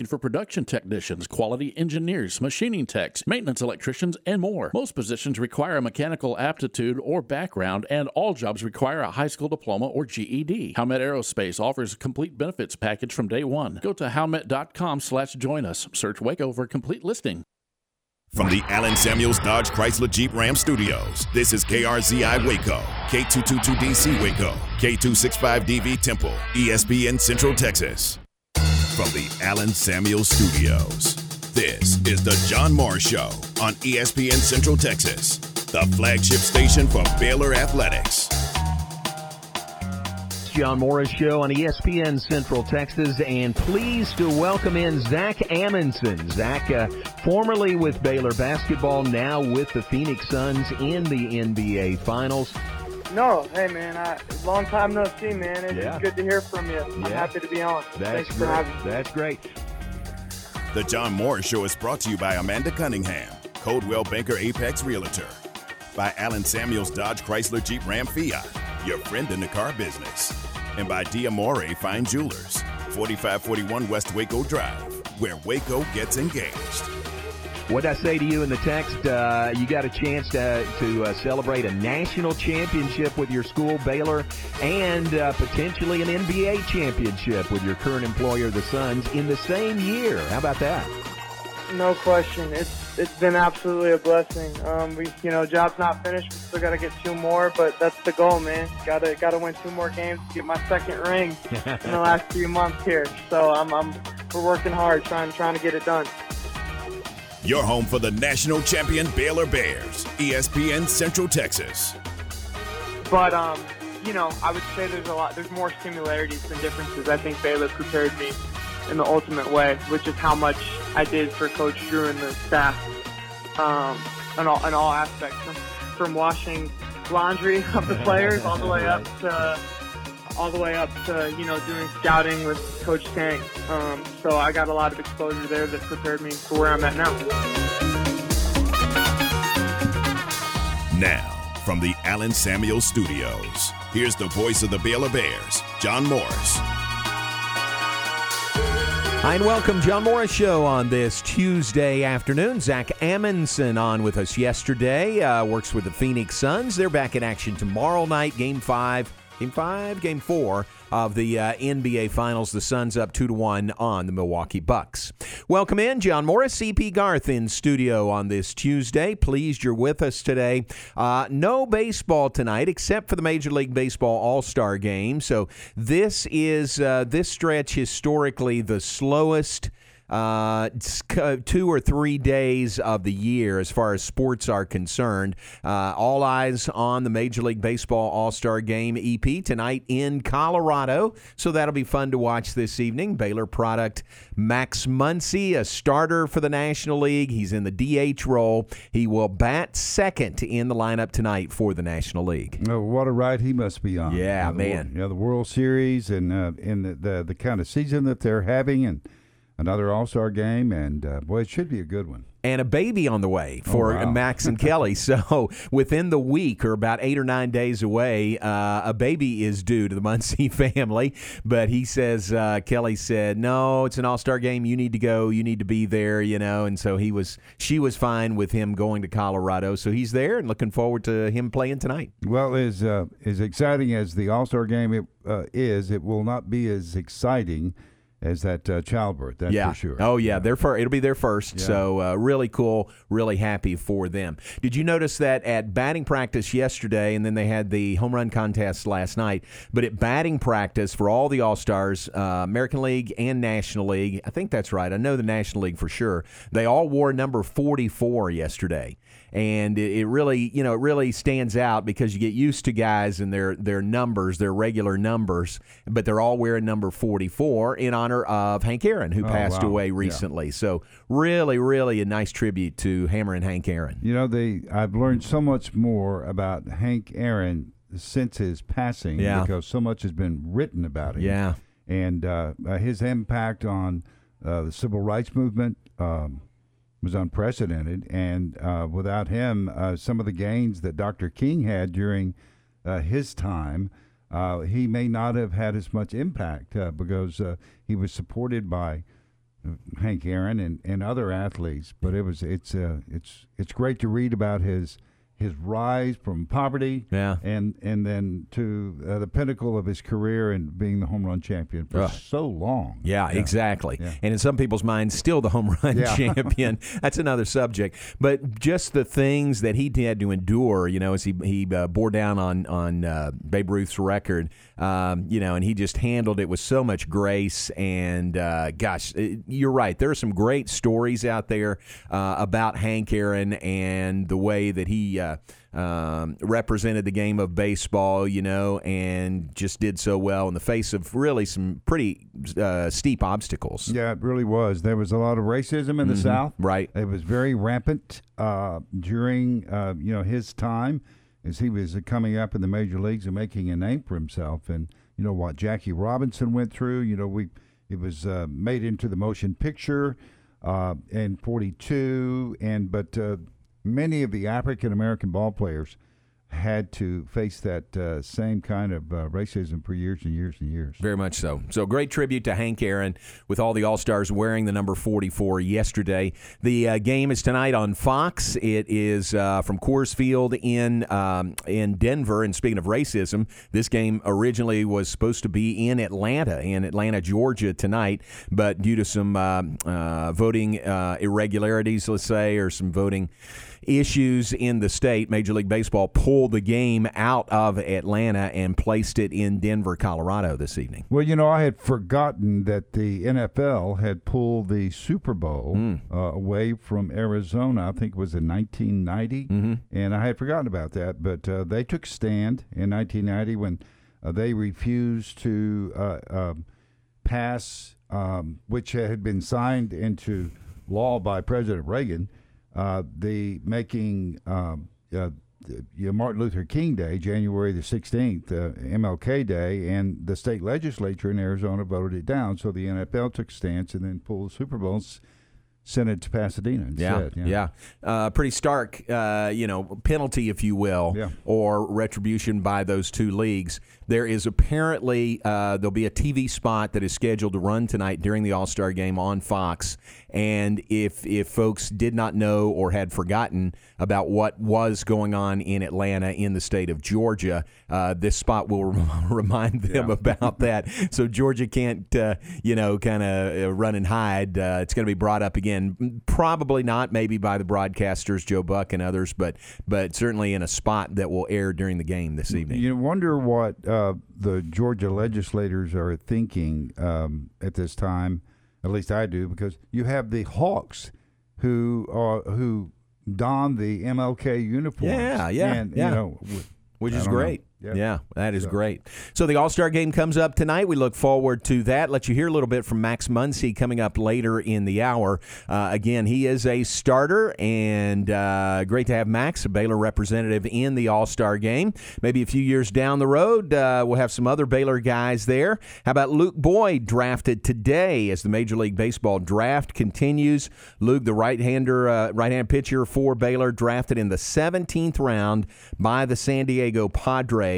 looking for production technicians, quality engineers, machining techs, maintenance electricians, and more. Most positions require a mechanical aptitude or background, and all jobs require a high school diploma or GED. Howmet Aerospace offers a complete benefits package from day one. Go to howmet.com slash join us. Search Waco for a complete listing. From the Allen Samuels Dodge Chrysler Jeep Ram Studios, this is KRZI Waco, K222DC Waco, K265DV Temple, ESPN Central Texas. From the Allen Samuels Studios, this is the John Morris Show on ESPN Central Texas, the flagship station for Baylor Athletics. John Morris Show on ESPN Central Texas, and pleased to welcome in Zach Amundsen. Zach, uh, formerly with Baylor basketball, now with the Phoenix Suns in the NBA Finals. No, hey man, I, long time no see, man. It's Yeah. good to hear from you. I'm Yeah. happy to be on. That's Thanks for having me. That's great. The John Morris Show is brought to you by Amanda Cunningham, Coldwell Banker Apex Realtor, by Allen Samuels Dodge Chrysler Jeep Ram Fiat, your friend in the car business, and by Diamore Fine Jewelers, 4541 West Waco Drive, where Waco gets engaged. What I say to you in the text, uh, you got a chance to, to uh, celebrate a national championship with your school, Baylor, and uh, potentially an NBA championship with your current employer, the Suns, in the same year. How about that? No question. It's it's been absolutely a blessing. Um, we you know job's not finished. We still got to get two more, but that's the goal, man. Got to got to win two more games to get my second ring in the last few months here. So I'm I'm we're working hard trying trying to get it done. Your home for the national champion Baylor Bears, ESPN Central Texas. But um, you know, I would say there's a lot, there's more similarities than differences. I think Baylor prepared me in the ultimate way, which is how much I did for Coach Drew and the staff, um, in all in all aspects, from, from washing laundry of the players all the way up to all the way up to you know doing scouting with Coach Tang. Um, so I got a lot of exposure there that prepared me for where I'm at now. Now, from the Allen Samuel Studios, here's the voice of the Baylor Bears, John Morris. Hi, and welcome, John Morris Show on this Tuesday afternoon. Zach Amundsen on with us yesterday. Uh, works with the Phoenix Suns. They're back in action tomorrow night, Game Five, Game Five, Game Four of the uh, NBA Finals. The Suns up two to one on the Milwaukee Bucks. Welcome in, John Morris, EP Garth in studio on this Tuesday. Pleased you're with us today. Uh, no baseball tonight, except for the Major League Baseball All Star Game. So this is uh, this stretch historically the slowest uh, two or three days of the year as far as sports are concerned. Uh, all eyes on the Major League Baseball All Star Game EP tonight in Colorado. So that'll be fun to watch this evening. Baylor product Max Muncy, a starter for the National League. He's in the DH role. He will bat second in the lineup tonight for the National League. Oh, what a ride he must be on! Yeah, the wor- man. You know the World Series and uh, in the, the the kind of season that they're having, and another All Star game, and uh, boy, it should be a good one. and a baby on the way for Oh, wow. Max and Kelly. So within the week, or about eight or nine days away, uh, a baby is due to the Muncy family. But he says uh, Kelly said, "No, it's an All Star game. You need to go. You need to be there. You know." And so he was. She was fine with him going to Colorado. So he's there and looking forward to him playing tonight. Well, as uh, as exciting as the All Star game it, uh, is, it will not be as exciting as that uh, childbirth. That's yeah. for sure. Oh yeah, they're fir- it'll be their first. Yeah. So uh, really cool, really happy for them. Did you notice that at batting practice yesterday, and then they had the home run contest last night? But at batting practice for all the All Stars, uh, American League and National League, I think that's right. I know the National League for sure. They all wore number forty-four yesterday. And it, it really, you know, it really stands out because you get used to guys and their their numbers, their regular numbers, but they're all wearing number 44 in honor of Hank Aaron, who Oh, passed wow. away Yeah. recently. So really, really a nice tribute to Hammer and Hank Aaron. You know, they I've learned so much more about Hank Aaron since his passing Yeah. because so much has been written about him. Yeah. and uh, his impact on uh, the civil rights movement um, was unprecedented. And uh, without him, uh, some of the gains that Dr. King had during uh, his time, uh, he may not have had as much impact uh, because uh, he was supported by Hank Aaron and, and other athletes. But it was it's it's it's great to read about his his rise from poverty, Yeah. and and then to uh, the pinnacle of his career and being the home run champion for so long. Yeah, exactly. Yeah. And in some people's minds, still the home run Yeah. champion. That's another subject. But just the things that he had to endure, you know, as he he uh, bore down on on uh, Babe Ruth's record, um, you know, and he just handled it with so much grace. And uh, gosh, you're right. There are some great stories out there uh, about Hank Aaron and the way that he. Uh, um, represented the game of baseball, you know, and just did so well in the face of really some pretty uh, steep obstacles. Yeah, it really was. There was a lot of racism in the South. Mm-hmm. Right. It was very rampant uh, during uh, you know his time as he was coming up in the major leagues and making a name for himself. And you know what Jackie Robinson went through. You know we it was uh, made into the motion picture uh, in '42, and but uh, many of the African American ball players had to face that uh, same kind of uh, racism for years and years and years. Very much so. So great tribute to Hank Aaron with all the All Stars wearing the number 44 yesterday. The uh, game is tonight on Fox. It is uh, from Coors Field in um, in Denver. And speaking of racism, this game originally was supposed to be in Atlanta, in Atlanta, Georgia tonight, but due to some um, uh, voting uh, irregularities, let's say, or some voting issues in the state, Major League Baseball pulled the game out of Atlanta and placed it in Denver, Colorado this evening. Well, you know, I had forgotten that the NFL had pulled the Super Bowl Hmm. uh, away from Arizona. I think it was in 1990, Mm-hmm. and I had forgotten about that. But uh, they took stand in 1990 when uh, they refused to uh, um, pass, um, which had been signed into law by President Reagan, uh, the making um, uh, Martin Luther King Day, January the 16th, uh, MLK Day, and the state legislature in Arizona voted it down. So the NFL took a stance and then pulled the Super Bowl and s- sent it to Pasadena Yeah, instead. yeah, Uh, pretty stark, uh, you know, penalty, if you will, Yeah. or retribution by those two leagues. There is apparently uh, there'll be a TV spot that is scheduled to run tonight during the All Star Game on Fox. And if if folks did not know or had forgotten about what was going on in Atlanta in the state of Georgia, uh, this spot will remind them about that. So Georgia can't, uh, you know, kind of uh, run and hide. Uh, it's going to be brought up again. Probably not, maybe by the broadcasters, Joe Buck and others, but but certainly in a spot that will air during the game this evening. You wonder what uh, the Georgia legislators are thinking um, at this time. At least I do, because you have the Hawks who are who don the MLK uniforms. Yeah, yeah, and yeah. you know, which I is don't know. Yeah. Yeah. that is So- great. So the All Star game comes up tonight. We look forward to that. Let you hear a little bit from Max Muncy coming up later in the hour. Uh, again, he is a starter, and uh, great to have Max, a Baylor representative, in the All Star game. Maybe a few years down the road, uh, we'll have some other Baylor guys there. How about Luke Boyd, drafted today as the Major League Baseball draft continues? Luke, the right-hander, uh, right-hand pitcher for Baylor, drafted in the 17th round by the San Diego Padres.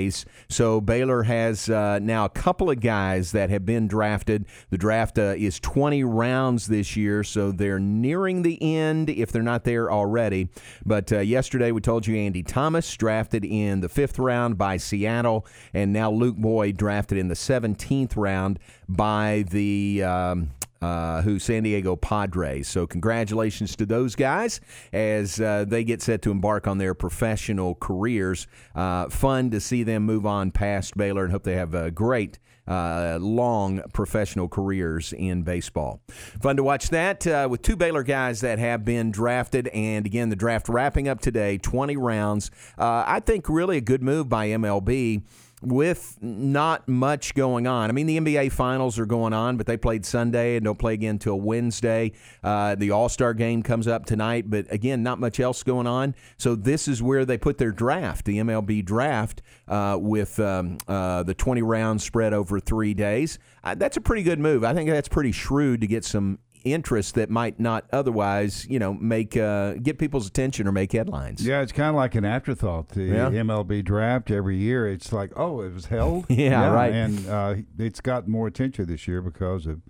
So Baylor has uh, now a couple of guys that have been drafted. The draft uh, is 20 rounds this year, so they're nearing the end if they're not there already. But uh, yesterday we told you Andy Thomas drafted in the fifth round by Seattle, and now Luke Boyd drafted in the 17th round by the. Um, uh, who San Diego Padres. So congratulations to those guys as uh, they get set to embark on their professional careers. Uh, fun to see them move on past Baylor and hope they have a great. Uh, long professional careers in baseball. Fun to watch that uh, with two Baylor guys that have been drafted. And again, the draft wrapping up today, 20 rounds. Uh, I think really a good move by MLB with not much going on. I mean, the NBA finals are going on, but they played Sunday and don't play again until Wednesday. Uh, the All Star game comes up tonight, but again, not much else going on. So this is where they put their draft, the MLB draft, uh, with um, uh, the 20 rounds spread over three days. Uh, that's a pretty good move. I think that's pretty shrewd to get some interest that might not otherwise, you know, make uh, get people's attention or make headlines. Yeah, it's kind of like an afterthought. The Yeah. MLB draft every year, it's like, oh, it was held. Yeah, right. And uh, it's got more attention this year because of,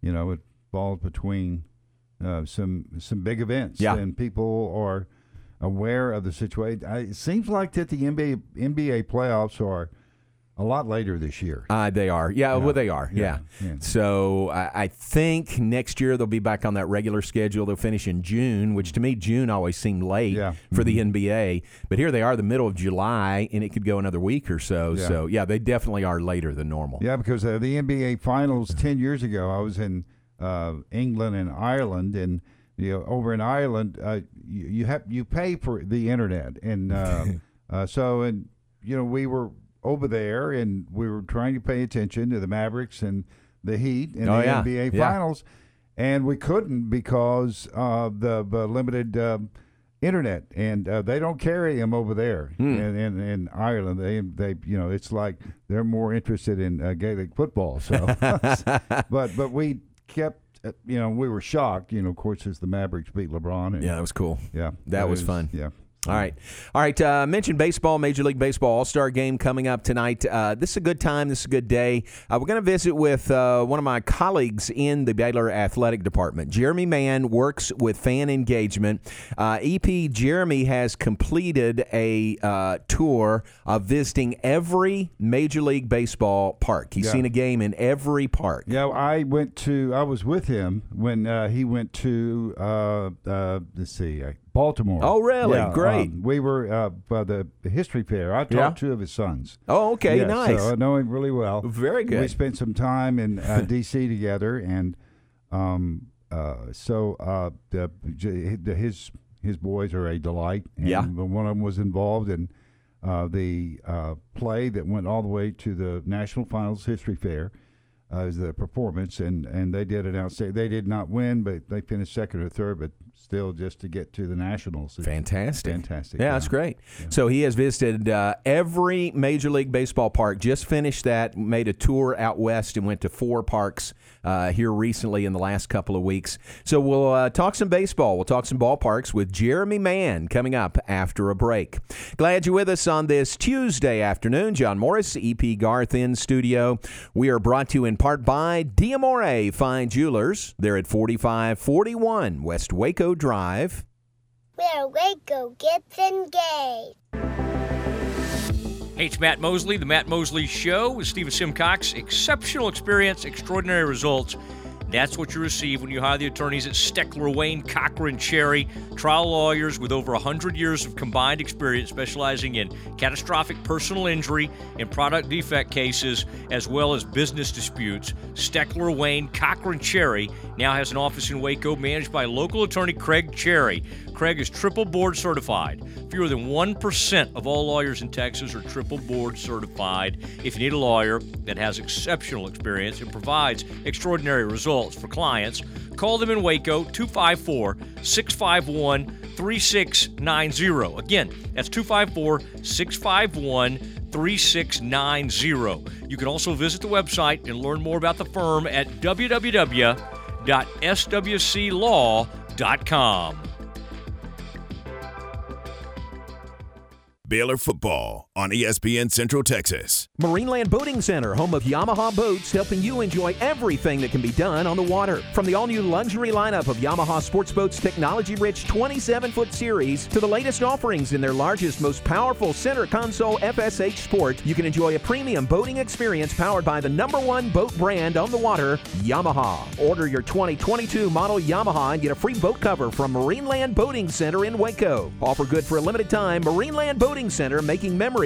you know, it, falls between uh, some some big events, Yeah. and people are aware of the situation. I, it seems like that the NBA NBA playoffs are a lot later this year. Uh, they are. Yeah, well, they are. Yeah. Yeah, yeah. So I, I think next year they'll be back on that regular schedule. They'll finish in June, which to me, June always seemed late Yeah. for the Mm-hmm. NBA. But here they are, the middle of July, and it could go another week or so. Yeah. So, yeah, they definitely are later than normal. Yeah, because uh, the NBA Finals ten years ago, I was in uh, England and Ireland, and you know, over in Ireland, uh, you, you have you pay for the internet, and uh, uh, so and you know we were over there, and we were trying to pay attention to the Mavericks and the Heat in Oh, the yeah. NBA Yeah. Finals, and we couldn't because of the, the limited. Um, Internet and uh, they don't carry them over there Hmm. in, in, in Ireland. They they you know it's like they're more interested in uh, Gaelic football. So, but but we kept uh, you know we were shocked. You know, of course, as the Mavericks beat LeBron. And, Yeah, that was cool. yeah, That it was fun. Yeah. All right. All right. Uh, mentioned baseball, Major League Baseball All Star game coming up tonight. Uh, this is a good time. This is a good day. Uh, we're going to visit with uh, one of my colleagues in the Baylor Athletic Department. Jeremy Mann works with fan engagement. Uh, EP Jeremy has completed a uh, tour of visiting every Major League Baseball park. He's Yeah. seen a game in every park. Yeah, I went to. I was with him when uh, he went to. Uh, uh, let's see, uh, Baltimore. Oh, really? Yeah, Great. um, we were uh, by the history fair. I taught Yeah. two of his sons. Oh, okay. Yeah, nice. So I know him really well. Very good. We spent some time in uh, D.C. together, and um, uh, so uh, the, the, his his boys are a delight. Yeah. One of them was involved in uh, the uh, play that went all the way to the National Finals History Fair. Uh, as the performance, and, and they did an outstanding. They did not win, but they finished second or third, but still just to get to the Nationals. is Fantastic. Fantastic. Yeah, that's great. So he has visited uh, every Major League Baseball park, just finished that, made a tour out west, and went to four parks uh, here recently in the last couple of weeks. So we'll uh, talk some baseball. We'll talk some ballparks with Jeremy Mann coming up after a break. Glad you're with us on this Tuesday afternoon. John Morris, EP Garth in studio. We are brought to you in part by Diamore Fine Jewelers. They're at 4541 West Waco Drive. Where Waco gets engaged. Hey, it's Matt Mosley, The Matt Mosley Show with Stephen Simcox. Exceptional experience, extraordinary results. That's what you receive when you hire the attorneys at Steckler, Wayne, Cochran, Cherry, trial lawyers with over 100 years of combined experience specializing in catastrophic personal injury and product defect cases, as well as business disputes. Steckler, Wayne, Cochran, Cherry now has an office in Waco managed by local attorney Craig Cherry. Craig is triple board certified. Fewer than 1% of all lawyers in Texas are triple board certified. If you need a lawyer that has exceptional experience and provides extraordinary results for clients, call them in Waco 254 651 3690. Again, that's 254 651 3690. You can also visit the website and learn more about the firm at www.swclaw.com. Baylor football on ESPN Central Texas. Marineland Boating Center, home of Yamaha boats, helping you enjoy everything that can be done on the water. From the all new luxury lineup of Yamaha sports boats, technology rich 27 foot series, to the latest offerings in their largest, most powerful center console FSH Sport, you can enjoy a premium boating experience powered by the number one boat brand on the water, Yamaha. Order your 2022 model Yamaha and get a free boat cover from Marineland Boating Center in Waco. Offer good for a limited time. Marineland Boating Center, making memories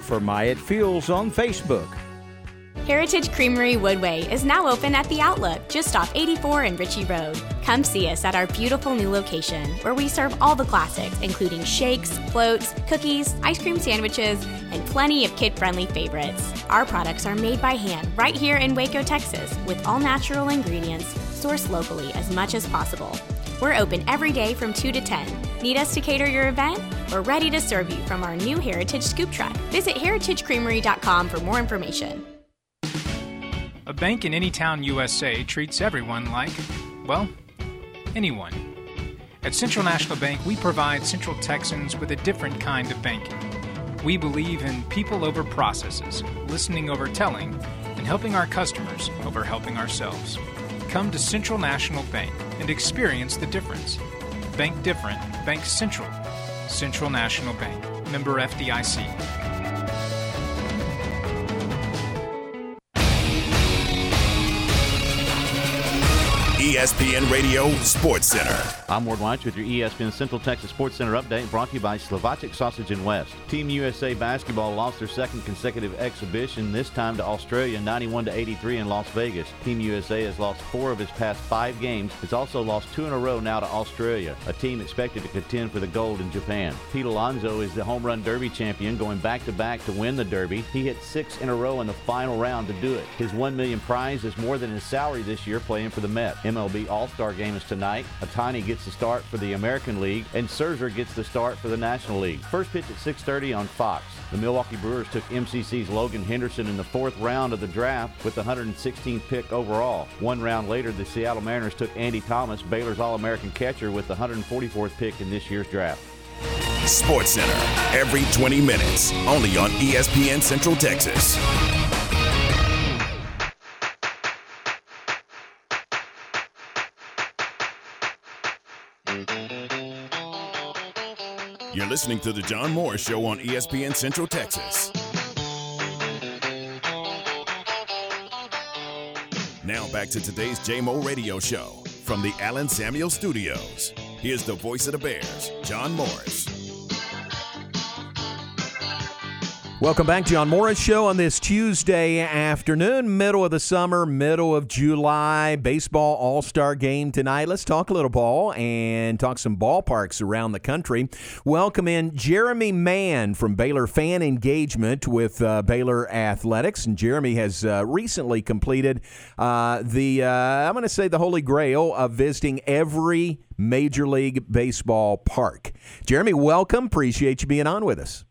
for Myatt Fuels on Facebook. Heritage Creamery Woodway is now open at The Outlook, just off 84 and Ritchie Road. Come see us at our beautiful new location, where we serve all the classics, including shakes, floats, cookies, ice cream sandwiches, and plenty of kid friendly favorites. Our products are made by hand right here in Waco, Texas, with all natural ingredients, sourced locally as much as possible. We're open every day from 2 to 10. Need us to cater your event? We're ready to serve you from our new Heritage Scoop Truck. Visit heritagecreamery.com for more information. A bank in any town USA treats everyone like, well, anyone. At Central National Bank, we provide Central Texans with a different kind of banking. We believe in people over processes, listening over telling, and helping our customers over helping ourselves. Come to Central National Bank and experience the difference. Bank different, Bank Central. Central National Bank, member FDIC. ESPN Radio Sports Center. I'm Ward White with your ESPN Central Texas Sports Center update brought to you by Slovacek Sausage and West. Team USA basketball lost their second consecutive exhibition, this time to Australia 91 to 83 in Las Vegas. Team USA has lost four of its past five games. It's also lost two in a row now to Australia, a team expected to contend for the gold in Japan. Pete Alonso is the home run derby champion, going back to back to win the derby. He hit six in a row in the final round to do it. His one million prize is more than his salary this year playing for the Met. MLB All-Star Game is tonight. Ohtani gets the start for the American League, and Scherzer gets the start for the National League. First pitch at 6:30 on Fox. The Milwaukee Brewers took MCC's Logan Henderson in the fourth round of the draft with the 116th pick overall. One round later, the Seattle Mariners took Andy Thomas, Baylor's All-American catcher, with the 144th pick in this year's draft. Sports Center, every 20 minutes, only on ESPN Central Texas. You're listening to The John Morris Show on ESPN Central Texas. Now back to today's JMO Radio Show from the Allen Samuel Studios. Here's the voice of the Bears, John Morris. Welcome back, John Morris Show on this Tuesday afternoon, middle of the summer, middle of July, baseball All Star game tonight. Let's talk a little ball and talk some ballparks around the country. Welcome in Jeremy Mann from Baylor Fan Engagement with uh, Baylor Athletics, and Jeremy has uh, recently completed uh, the uh, I'm going to say the holy grail of visiting every Major League Baseball park. Jeremy, welcome. Appreciate you being on with us.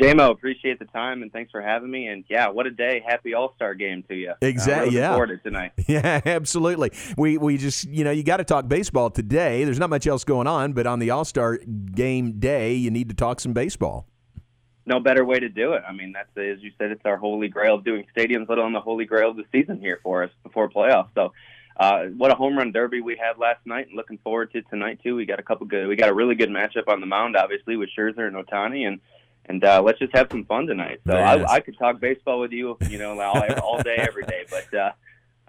JMO, appreciate the time and thanks for having me. And yeah, what a day! Happy All Star game to you. Exactly. Uh, yeah. Tonight. Yeah, absolutely. We we just you know you got to talk baseball today. There's not much else going on, but on the All Star game day, you need to talk some baseball. No better way to do it. I mean, that's as you said, it's our holy grail of doing stadiums, let alone the holy grail of the season here for us before playoffs. So. Uh, what a home run derby we had last night, and looking forward to tonight too. We got a couple good, we got a really good matchup on the mound, obviously with Scherzer and Ohtani, and and uh, let's just have some fun tonight. So I, I, could talk baseball with you, you know, all, all day, every day. But uh,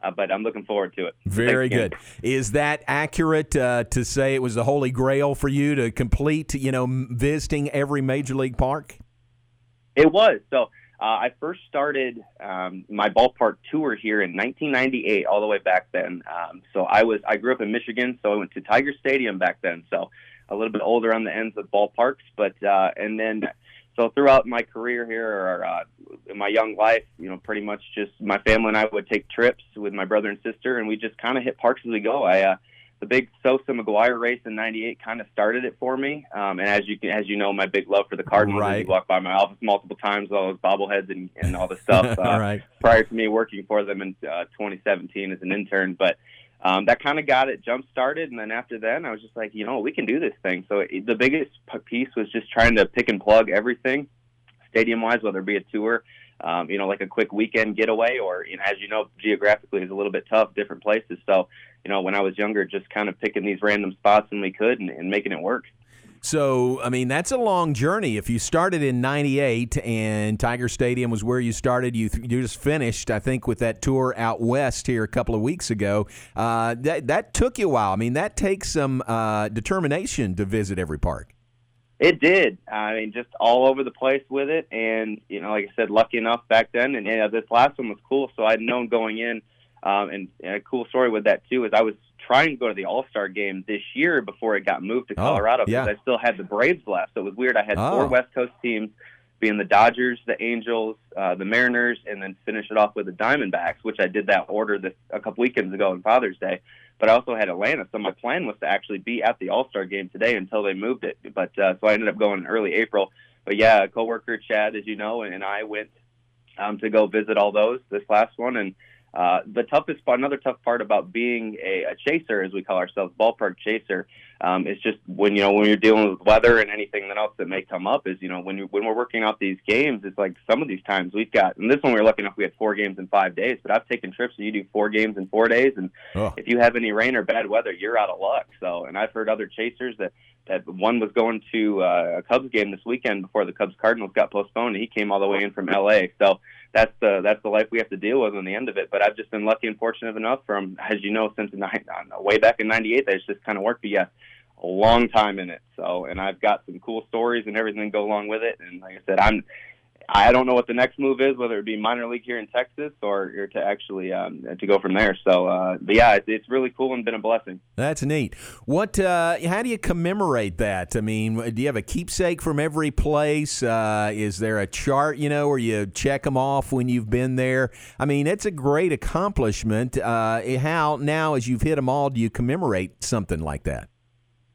uh, but I'm looking forward to it. Very good. Is that accurate uh, to say it was the holy grail for you to complete, you know, visiting every major league park? It was. So uh, I first started um, my ballpark tour here in 1998, all the way back then. Um, so I was I grew up in Michigan, so I went to Tiger Stadium back then. So a little bit older on the ends of ballparks, but uh, and then so throughout my career here or uh, in my young life, you know, pretty much just my family and I would take trips with my brother and sister, and we just kind of hit parks as we go. I uh, the big Sosa McGwire race in '98 kind of started it for me, um, and as you can, as you know, my big love for the Cardinals. Right. You walk by my office multiple times, all those bobbleheads and, and all the stuff. Uh, right. Prior to me working for them in uh, 2017 as an intern, but um, that kind of got it jump started. And then after then, I was just like, you know, we can do this thing. So it, the biggest piece was just trying to pick and plug everything, stadium wise, whether it be a tour, um, you know, like a quick weekend getaway, or you know, as you know, geographically is a little bit tough, different places. So, you know, when I was younger, just kind of picking these random spots when we could and, and making it work. So, I mean, that's a long journey. If you started in 98 and Tiger Stadium was where you started, you, you just finished, I think, with that tour out west here a couple of weeks ago. Uh, that, that took you a while. I mean, that takes some uh, determination to visit every park. It did. I mean, just all over the place with it. And, you know, like I said, lucky enough back then. And this last one was cool. So I'd known going in. Um, and, and a cool story with that, too, is I was trying to go to the All Star game this year before it got moved to Colorado oh, yeah. because I still had the Braves left. So it was weird. I had Oh. four West Coast teams, being the Dodgers, the Angels, uh, the Mariners, and then finish it off with the Diamondbacks, which I did that order this, a couple weekends ago on Father's Day. but I also had Atlanta. So my plan was to actually be at the All Star game today until they moved it. But uh, so I ended up going in early April. But yeah, coworker Chad, as you know, and I went um, to go visit all those this last one. And uh, the toughest part, another tough part about being a, a chaser, as we call ourselves, ballpark chaser, um, is just when you know when you're dealing with weather and anything else that may come up. Is you know when you, when we're working out these games, it's like some of these times we've got, and this one we were lucky enough we had four games in five days. But I've taken trips and you do four games in four days, and Oh. if you have any rain or bad weather, you're out of luck. So, and I've heard other chasers that that one was going to uh, a Cubs game this weekend before the Cubs Cardinals got postponed, and he came all the way in from L.A. So that's the that's the life we have to deal with in the end of it. But I've just been lucky and fortunate enough from, as you know, since way back in '98, that it's just kind of worked. But yeah, a long time in it. So, and I've got some cool stories and everything go along with it. And like I said, I'm I don't know what the next move is, whether it be minor league here in Texas or, or to actually um, to go from there. So, uh, but yeah, it's, it's really cool and been a blessing. That's neat. What? Uh, how do you commemorate that? I mean, do you have a keepsake from every place? Uh, is there a chart, you know, where you check them off when you've been there? I mean, it's a great accomplishment. Uh, how now, as you've hit them all, do you commemorate something like that?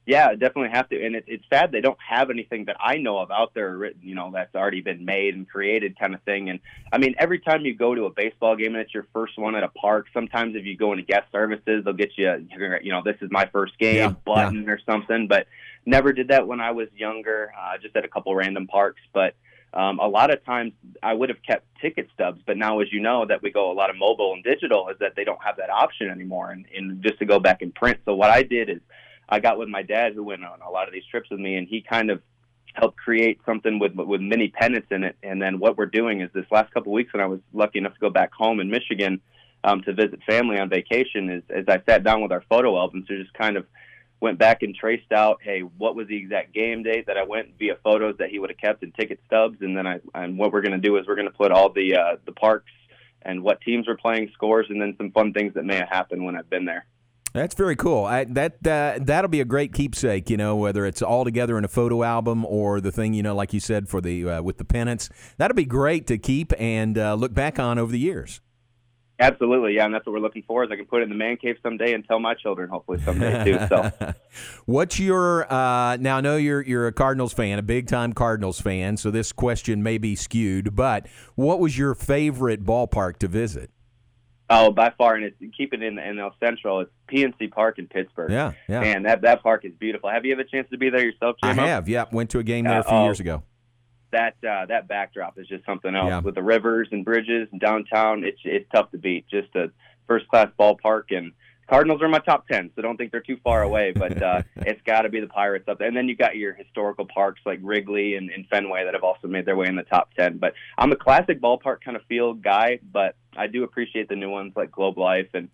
Yeah, definitely have to. And it, it's sad they don't have anything that I know of out there written, you know, that's already been made and created kind of thing. And I mean, every time you go to a baseball game and it's your first one at a park, sometimes if you go into guest services, they'll get you, you know, this is my first game Yeah, button or something. But never did that when I was younger, uh, just at a couple random parks. But um, a lot of times I would have kept ticket stubs, but now, as you know, that we go a lot of mobile and digital, is that they don't have that option anymore, and, and just to go back and print. So what I did is I got with my dad, who went on a lot of these trips with me, and he kind of helped create something with with mini pennants in it. And then what we're doing is this last couple of weeks, when I was lucky enough to go back home in Michigan um, to visit family on vacation, is as I sat down with our photo albums, to just kind of went back and traced out, hey, what was the exact game date that I went via photos that he would have kept and ticket stubs, and then I and what we're going to do is we're going to put all the uh, the parks and what teams were playing, scores, and then some fun things that may have happened when I've been there. That's very cool. I, that uh, that'll be a great keepsake. You know, whether it's all together in a photo album or the thing you know, like you said, for the uh, with the pennants. That'll be great to keep and uh, look back on over the years. Absolutely, yeah, and that's what we're looking for. Is I can put it in the man cave someday and tell my children hopefully someday too. So. What's your uh, now? I know you're you're a Cardinals fan, a big time Cardinals fan. So this question may be skewed, but what was your favorite ballpark to visit? Oh, by far, and it's keep it in in NL Central. It's PNC Park in Pittsburgh. Yeah, yeah. Man, that that park is beautiful. Have you had a chance to be there yourself, I Jim? have. Yeah, went to a game there a few Uh, oh. years ago. That uh, that backdrop is just something else Yeah. with the rivers and bridges and downtown. It's it's tough to beat. Just a first class ballpark and. Cardinals are in my top ten, so don't think they're too far away. But uh, it's got to be the Pirates up there, and then you got your historical parks like Wrigley and, and Fenway that have also made their way in the top ten. But I'm a classic ballpark kind of feel guy, but I do appreciate the new ones like Globe Life and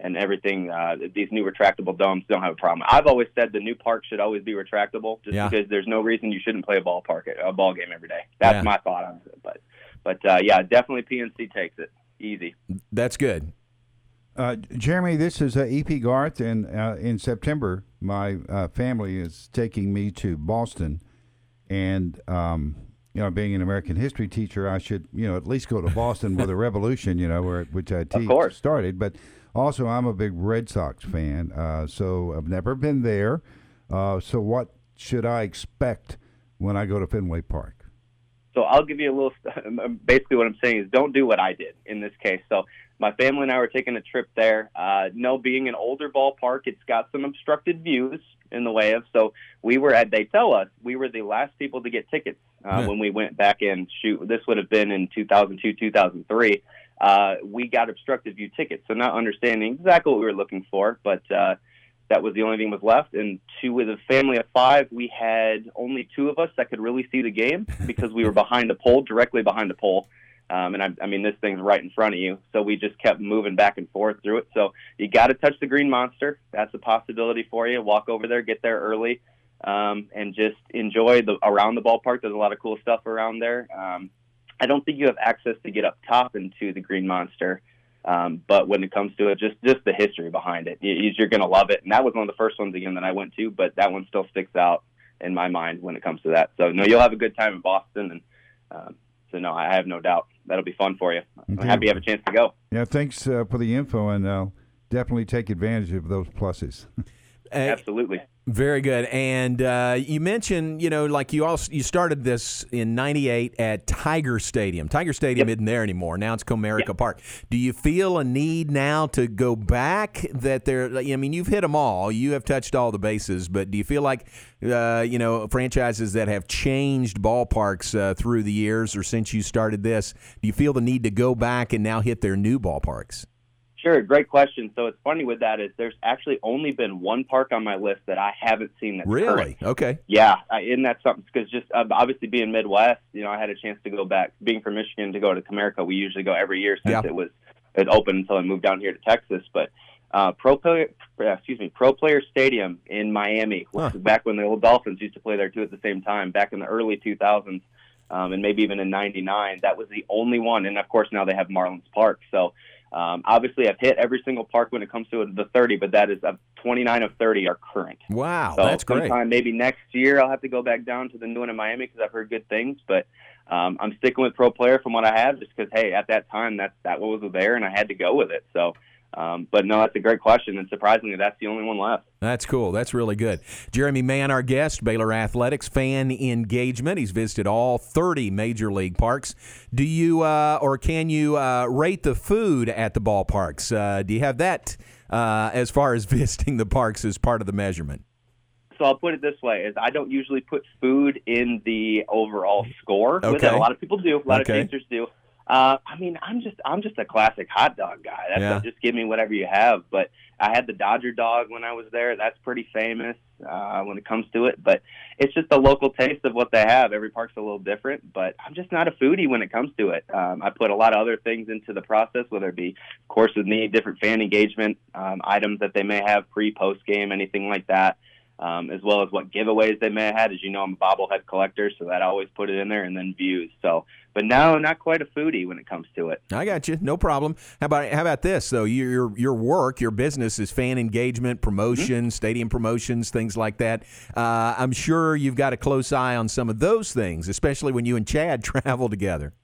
and everything. Uh, these new retractable domes don't have a problem. I've always said the new park should always be retractable, just Yeah. because there's no reason you shouldn't play a ballpark a ball game every day. That's Yeah. my thought on it. But but uh, yeah, definitely PNC takes it easy. That's good. Uh, Jeremy, this is uh, EP Garth, and uh, in September, my uh, family is taking me to Boston, and um, you know, being an American history teacher, I should you know at least go to Boston where the Revolution, you know, where which I teach started. But also, I'm a big Red Sox fan, uh, so I've never been there. Uh, so, what should I expect when I go to Fenway Park? So I'll give you a little. Basically, what I'm saying is, don't do what I did in this case. So my family and I were taking a trip there. Uh, no, being an older ballpark, it's got some obstructed views in the way of. So we were at. They tell us we were the last people to get tickets uh, Yeah. when we went back in. Shoot, this would have been in 2002, 2003. Uh, we got obstructed view tickets. So not understanding exactly what we were looking for, but. Uh, that was the only thing was left. And two with a family of five, we had only two of us that could really see the game because we were behind a pole, directly behind the pole. Um, and I, I mean, this thing's right in front of you. So we just kept moving back and forth through it. So you got to touch the green monster. That's a possibility for you. Walk over there, get there early, um, and just enjoy the around the ballpark. There's a lot of cool stuff around there. Um, I don't think you have access to get up top into the green monster. Um, but when it comes to it, just just the history behind it, you, you're going to love it. And that was one of the first ones again that I went to, but that one still sticks out in my mind when it comes to that. So no, you'll have a good time in Boston, and um, so no, I have no doubt that'll be fun for you. I'm Okay. happy you have a chance to go. Yeah, thanks uh, for the info, and uh, definitely take advantage of those pluses. Absolutely. Very good. And uh, you mentioned, you know, like you all you started this in '98 at Tiger Stadium. Tiger Stadium isn't there anymore. Now it's Comerica Park. Do you feel a need now to go back? That there, I mean, you've hit them all. You have touched all the bases. But do you feel like, uh, you know, franchises that have changed ballparks uh, through the years or since you started this, do you feel the need to go back and now hit their new ballparks? Sure, great question. So it's funny with that is there's actually only been one park on my list that I haven't seen that's Really? current. Okay. Yeah, I, isn't that something? Because just uh, obviously being Midwest, you know, I had a chance to go back. Being from Michigan, to go to Comerica, we usually go every year since Yeah. it was it opened until I moved down here to Texas. But uh, Pro Player, excuse me, Pro Player Stadium in Miami, which was back when the old Dolphins used to play there too at the same time, back in the early 2000s, um, and maybe even in '99. That was the only one, and of course now they have Marlins Park. So. Um, obviously, I've hit every single park when it comes to the 30, but that is uh, 29 of 30 are current. Wow, So that's great. maybe next year I'll have to go back down to the new one in Miami because I've heard good things. But um, I'm sticking with Pro Player from what I have, just because hey, at that time that's that was there and I had to go with it. So, um, but no, that's a great question, and surprisingly, that's the only one left. That's cool. That's really good. Jeremy Mann, our guest, Baylor Athletics fan engagement. He's visited all 30 major league parks. Do you uh, or can you uh, rate the food at the ballparks? Uh, do you have that uh, as far as visiting the parks as part of the measurement? So I'll put it this way: is I don't usually put food in the overall score. With it. Okay. A lot of people do. A lot Okay. of tasters do. Uh, I mean, I'm just I'm just a classic hot dog guy. That's Yeah. just give me whatever you have. But I had the Dodger dog when I was there. That's pretty famous uh, when it comes to it. But it's just the local taste of what they have. Every park's a little different. But I'm just not a foodie when it comes to it. Um, I put a lot of other things into the process, whether it be, of course, with me, different fan engagement um, items that they may have pre, post game, anything like that um, as well as what giveaways they may have had. As you know, I'm a bobblehead collector, so that I always put it in there, and then views. So, but no, not quite a foodie when it comes to it. I got you. No problem. How about how about this though? Your your, your work, your business is fan engagement, promotion, stadium promotions, things like that. Uh, I'm sure you've got a close eye on some of those things, especially when you and Chad travel together.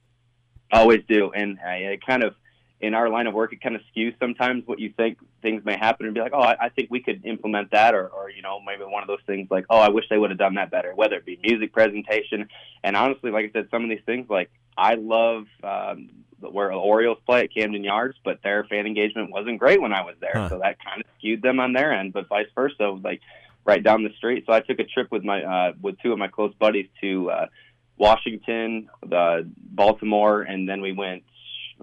Always do, and I, it kind of in our line of work, it kind of skews sometimes what you think things may happen, and be like, oh, I, I think we could implement that, or, or you know, maybe one of those things like, oh, I wish they would have done that better. Whether it be music presentation, and honestly, like I said, some of these things, like I love um, where the Orioles play at Camden Yards, but their fan engagement wasn't great when I was there, Huh. so that kind of skewed them on their end, but vice versa, like right down the street. So I took a trip with my uh, with two of my close buddies to. Uh, Washington, the Baltimore, and then we went.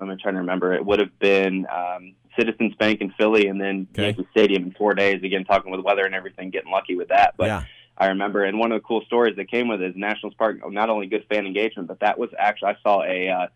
I'm trying to remember. It would have been um, Citizens Bank in Philly, and then Yankee Stadium in four days. Again, talking with weather and everything, getting lucky with that. But Yeah. I remember, and one of the cool stories that came with it is Nationals Park. Not only good fan engagement, but that was actually I saw a uh,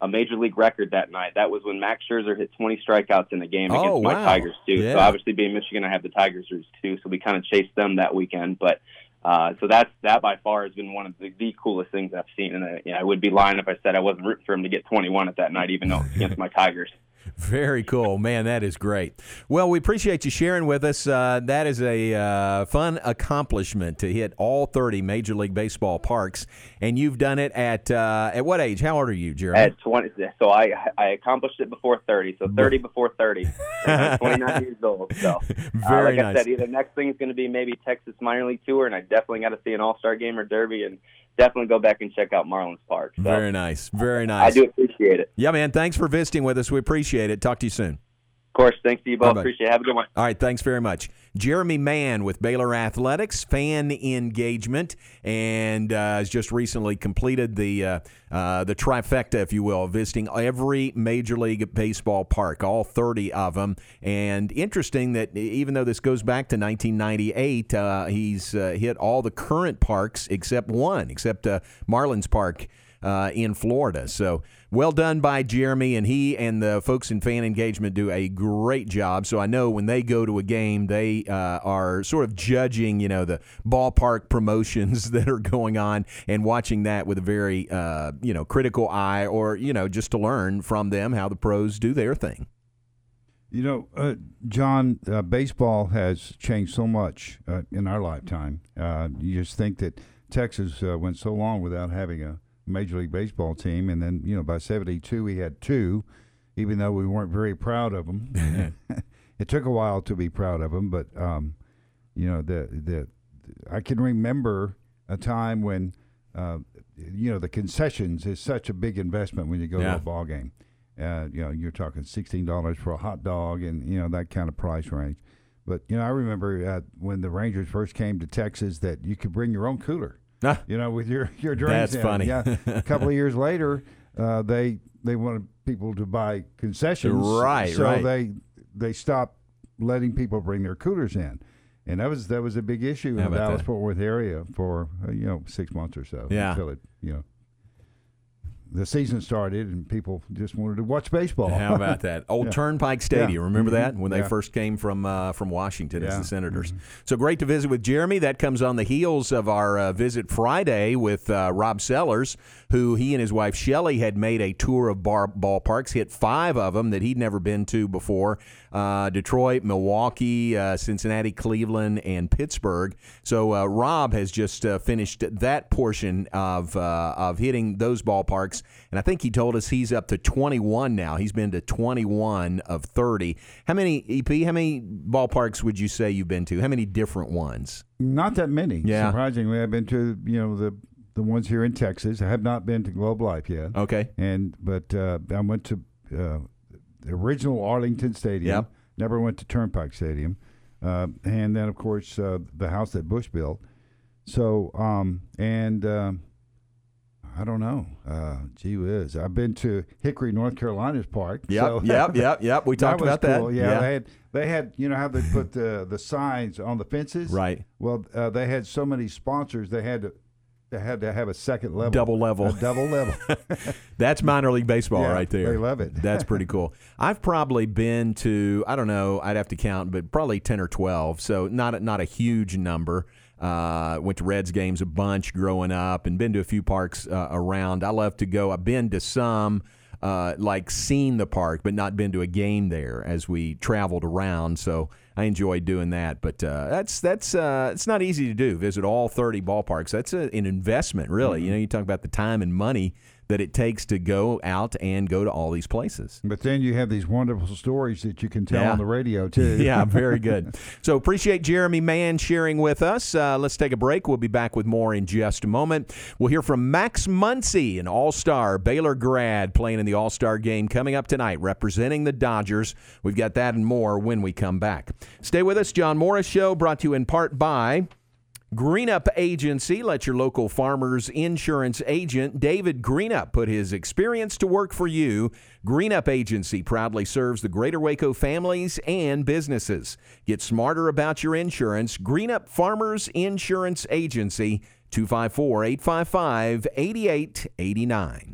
a major league record that night. That was when Max Scherzer hit 20 strikeouts in a game Oh, against my wow. Tigers too. Yeah. So obviously, being Michigan, I have the Tigers too. So we kind of chased them that weekend, but. Uh, so that's that by far has been one of the, the coolest things I've seen, and I, you know, I would be lying if I said I wasn't rooting for him to get 21 at that night, even though against my Tigers. Very cool, man. That is great. Well, we appreciate you sharing with us. Uh, that is a uh, fun accomplishment to hit all 30 Major League Baseball parks, and you've done it at uh, at what age? How old are you, Jeremy? At 20, so I I accomplished it before 30, so 30 before 30. I'm 29 years old. So uh, Very like I said, either next thing is going to be maybe Texas minor league tour, and I definitely got to see an All Star game or Derby, and definitely go back and check out Marlins Park. So Very nice. Very nice. I do appreciate it. Yeah, man. Thanks for visiting with us. We appreciate it. Talk to you soon. Of course, thanks to you both. Appreciate it. Have a good one. All right, thanks very much. Jeremy Mann with Baylor Athletics, fan engagement, and uh, has just recently completed the uh, uh, the trifecta, if you will, visiting every Major League Baseball park, all 30 of them. And interesting that even though this goes back to 1998, uh, he's uh, hit all the current parks except one, except uh, Marlins Park uh, in Florida. So well done by Jeremy, and he and the folks in fan engagement do a great job. So I know when they go to a game, they uh, are sort of judging, you know, the ballpark promotions that are going on and watching that with a very, uh, you know, critical eye, or you know, just to learn from them how the pros do their thing. You know, uh, John, uh, baseball has changed so much uh, in our lifetime. Uh, you just think that Texas went so long without having a Major League Baseball team, and then you know by '72 we had two, even though we weren't very proud of them. it took a while to be proud of them, but um, you know the the I can remember a time when uh, you know the concessions is such a big investment when you go Yeah. to a ball game. Uh, you know, you're talking sixteen dollars for a hot dog, and you know that kind of price range. But you know, I remember uh, when the Rangers first came to Texas that you could bring your own cooler. Ah. You know, with your your drinks. That's in funny. Yeah. a couple of years later, uh, they they wanted people to buy concessions. Right, So right. they they stopped letting people bring their coolers in, and that was that was a big issue in the Dallas? Fort Worth area for uh, you know six months or so. Yeah. Until it you know the season started and people just wanted to watch baseball. How about that? Old Yeah. Turnpike Stadium. Yeah. Remember Mhm. that when they Yeah. first came from uh, from Washington as. Mm-hmm. the Senators. So great to visit with Jeremy. That comes on the heels of our uh, visit Friday with uh, Rob Sellers, who he and his wife Shelley had made a tour of bar ballparks, hit five of them that he'd never been to before: uh, Detroit, Milwaukee, uh, Cincinnati, Cleveland, and Pittsburgh. So uh, Rob has just uh, finished that portion of uh, of hitting those ballparks, and I think he told us he's up to 21 now. He's been to 21 of 30. How many EP? How many ballparks would you say you've been to? How many different ones? Not that many. Yeah. Surprisingly, I've been to you know the the ones here in Texas. I have not been to Globe Life yet. Okay. And but uh, I went to uh, the original Arlington Stadium. Yep. Never went to Turnpike Stadium, uh, and then of course uh, the house that Bush built. So um, and um I don't know. Uh, gee whiz, I've been to Hickory, North Carolina's park. Yep, so- yep, yep, yep. We talked about that. Yeah, Yeah. they had they had you know how they put the the signs on the fences. Right. Well, uh, they had so many sponsors they had to they had to have a second level, Double level. double level. That's minor league baseball Yeah, right there. they love it. That's pretty cool. I've probably been to I don't know, I'd have to count, but probably ten or twelve. So not a, not a huge number. Uh, went to Reds games a bunch growing up, and been to a few parks uh, around. I love to go. I've been to some. Uh, like seen the park, but not been to a game there as we traveled around. So I enjoyed doing that. But uh, that's that's uh, it's not easy to do. Visit all 30 ballparks. That's a, an investment, really. You know, you talk about the time and money that it takes to go out and go to all these places. But then you have these wonderful stories that you can tell Yeah. on the radio too. yeah, very good. So appreciate Jeremy Mann sharing with us. Uh, let's take a break. We'll be back with more in just a moment. We'll hear from Max Muncy, an All Star Baylor grad, playing in the All Star game coming up tonight, representing the Dodgers. We've got that and more when we come back. Stay with us. John Morris Show brought to you in part by. Greenup Agency, let your local farmers insurance agent David Greenup put his experience to work for you. Greenup Agency proudly serves the greater Waco families and businesses. Get smarter about your insurance. Greenup Farmers Insurance Agency, 254 855 8889.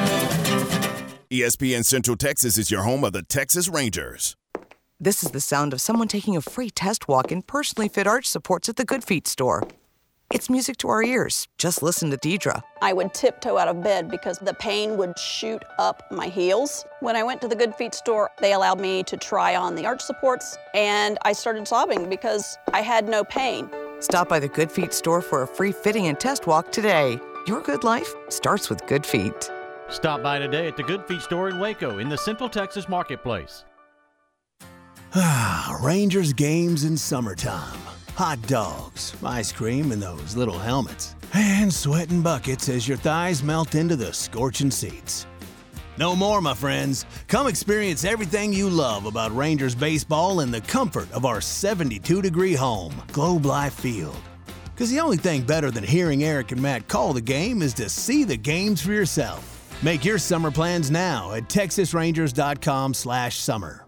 ESPN Central Texas is your home of the Texas Rangers. This is the sound of someone taking a free test walk in personally fit arch supports at the Good Feet store. It's music to our ears. Just listen to Deidre. I would tiptoe out of bed because the pain would shoot up my heels. When I went to the Good Feet store, they allowed me to try on the arch supports, and I started sobbing because I had no pain. Stop by the Good Feet store for a free fitting and test walk today. Your good life starts with Good Feet. Stop by today at the Good Feet store in Waco in the Central Texas Marketplace. Ah, Rangers games in summertime. Hot dogs, ice cream, and those little helmets. And sweating buckets as your thighs melt into the scorching seats. No more, my friends. Come experience everything you love about Rangers baseball in the comfort of our 72 degree home, Globe Life Field. Because the only thing better than hearing Eric and Matt call the game is to see the games for yourself. Make your summer plans now at texasrangers.com slash summer.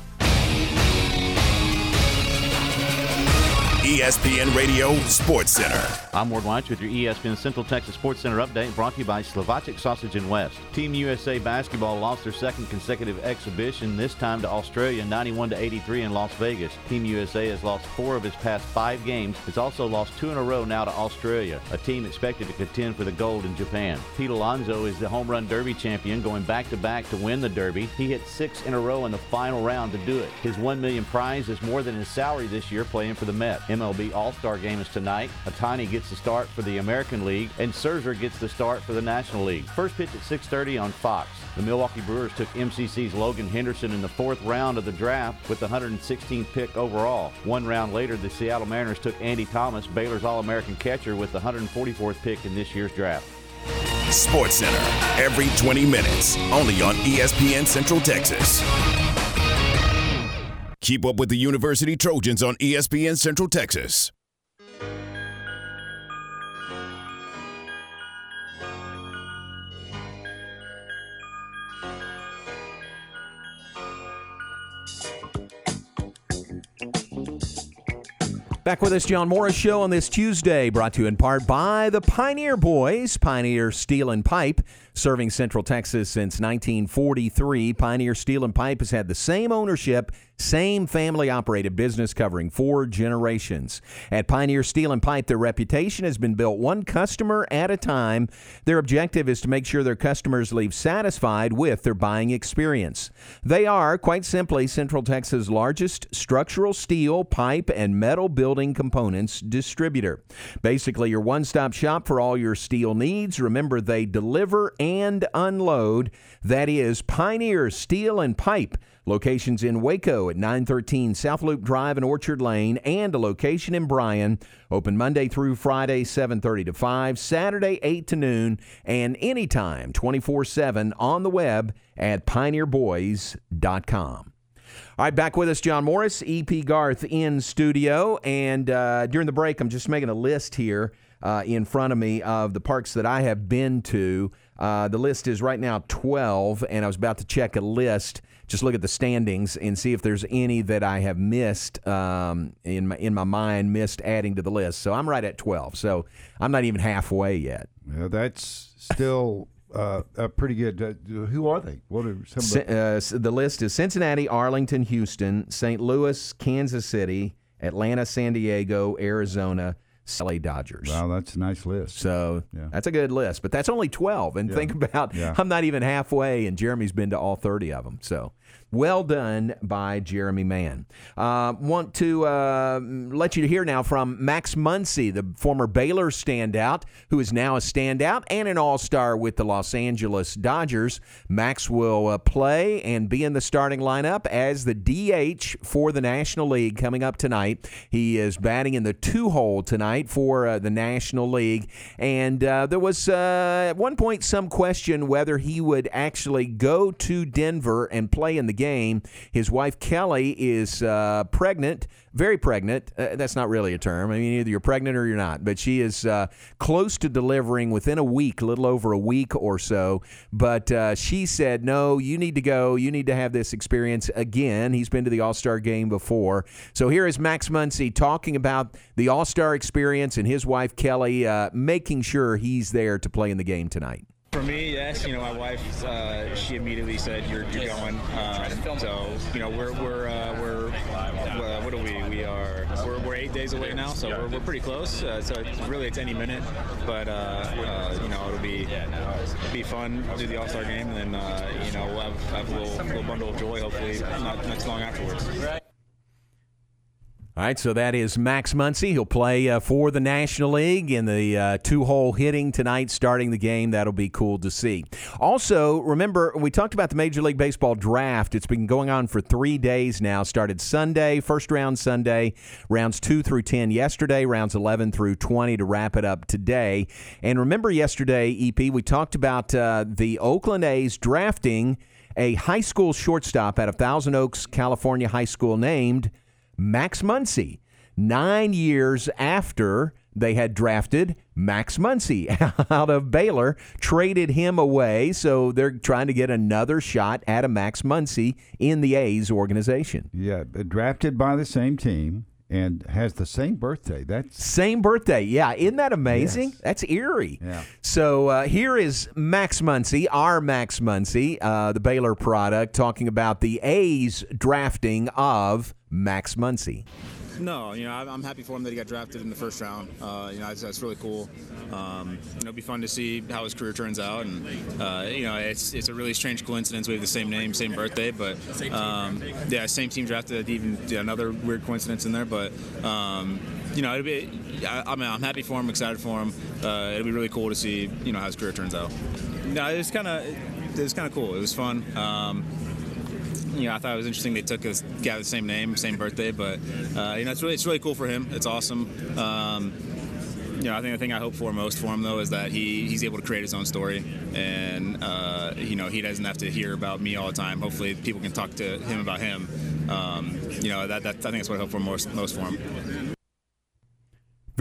ESPN Radio Sports Center. I'm Ward Weitz with your ESPN Central Texas Sports Center update brought to you by Slovacek Sausage and West. Team USA basketball lost their second consecutive exhibition, this time to Australia 91 to 83 in Las Vegas. Team USA has lost four of its past five games. It's also lost two in a row now to Australia, a team expected to contend for the gold in Japan. Pete Alonso is the home run derby champion, going back to back to win the derby. He hit six in a row in the final round to do it. His one million prize is more than his salary this year playing for the Mets. MLB All-Star Game is tonight. Ohtani gets the start for the American League, and Scherzer gets the start for the National League. First pitch at 6:30 on Fox. The Milwaukee Brewers took MCC's Logan Henderson in the fourth round of the draft with the 116th pick overall. One round later, the Seattle Mariners took Andy Thomas, Baylor's All-American catcher, with the 144th pick in this year's draft. Sports Center, every 20 minutes, only on ESPN Central Texas. Keep up with the University Trojans on ESPN Central Texas. Back with us, John Morris Show on this Tuesday, brought to you in part by the Pioneer Boys, Pioneer Steel and Pipe, serving Central Texas since 1943. Pioneer Steel and Pipe has had the same ownership, same family operated business covering four generations. At Pioneer Steel and Pipe, their reputation has been built one customer at a time. Their objective is to make sure their customers leave satisfied with their buying experience. They are, quite simply, Central Texas' largest structural steel, pipe, and metal building components distributor. Basically, your one stop shop for all your steel needs. Remember, they deliver and unload. That is Pioneer Steel and Pipe. Locations in Waco at 913 South Loop Drive and Orchard Lane, and a location in Bryan. Open Monday through Friday, 7:30 to 5, Saturday 8 to noon, and anytime 24/7 on the web at pioneerboys.com. All right, back with us, John Morris, EP Garth in studio, and uh, during the break, I'm just making a list here uh, in front of me of the parks that I have been to. Uh, the list is right now 12, and I was about to check a list just look at the standings and see if there's any that I have missed um, in my in my mind, missed adding to the list. So I'm right at 12. So I'm not even halfway yet. Yeah, that's still uh, uh, pretty good. Uh, who are they? What are some of the-, uh, the list is Cincinnati, Arlington, Houston, St. Louis, Kansas City, Atlanta, San Diego, Arizona. LA Dodgers. Wow, that's a nice list. So yeah. that's a good list, but that's only 12. And yeah. think about, yeah. I'm not even halfway, and Jeremy's been to all 30 of them. So well done by Jeremy Mann. Uh, want to uh, let you hear now from Max Muncy, the former Baylor standout, who is now a standout and an all star with the Los Angeles Dodgers. Max will uh, play and be in the starting lineup as the DH for the National League coming up tonight. He is batting in the two hole tonight for uh, the National League. And uh, there was uh, at one point some question whether he would actually go to Denver and play in the game. His wife Kelly is uh, pregnant, very pregnant. Uh, that's not really a term. I mean, either you're pregnant or you're not. But she is uh, close to delivering within a week, a little over a week or so. But uh, she said, "No, you need to go. You need to have this experience again." He's been to the All Star game before. So here is Max Muncy talking about the All Star experience and his wife Kelly uh, making sure he's there to play in the game tonight. For me, yes. You know, my wife, uh, she immediately said, "You're, you're going." Um, so, you know, we're we're uh, we're uh, what are we? We are we're, we're eight days away now, so we're, we're pretty close. Uh, so it's, really, it's any minute. But uh, uh, you know, it'll be be fun do the All Star game, and then you know we'll have, have a little, little bundle of joy. Hopefully, not not too long afterwards. All right, so that is Max Muncy. He'll play uh, for the National League in the uh, two hole hitting tonight, starting the game. That'll be cool to see. Also, remember, we talked about the Major League Baseball draft. It's been going on for three days now. Started Sunday, first round Sunday, rounds two through 10 yesterday, rounds 11 through 20 to wrap it up today. And remember, yesterday, EP, we talked about uh, the Oakland A's drafting a high school shortstop at a Thousand Oaks, California High School named Max Muncy. Nine years after they had drafted Max Muncy out of Baylor, traded him away. So they're trying to get another shot at a Max Muncy in the A's organization. Yeah, drafted by the same team and has the same birthday. That's same birthday. Yeah, isn't that amazing? Yes. That's eerie. Yeah. So uh, here is Max Muncy, our Max Muncy, uh, the Baylor product, talking about the A's drafting of Max Muncy. No, you know, I'm happy for him that he got drafted in the first round. Uh, you know, that's, that's really cool. Um, you know, it'd be fun to see how his career turns out. And, uh, you know, it's, it's a really strange coincidence. We have the same name, same birthday, but um, yeah, same team drafted. Even yeah, another weird coincidence in there, but. Um, you know, be. I, I, mean, I'm happy for him, excited for him. Uh, it'll be really cool to see, you know, how his career turns out. No, it was kind of, it was kind of cool. It was fun. Um, you know, I thought it was interesting they took a guy with the same name, same birthday, but uh, you know, it's really it's really cool for him. It's awesome. Um, you know, I think the thing I hope for most for him though is that he he's able to create his own story, and uh, you know, he doesn't have to hear about me all the time. Hopefully, people can talk to him about him. Um, you know, that, that I think that's what I hope for most most for him.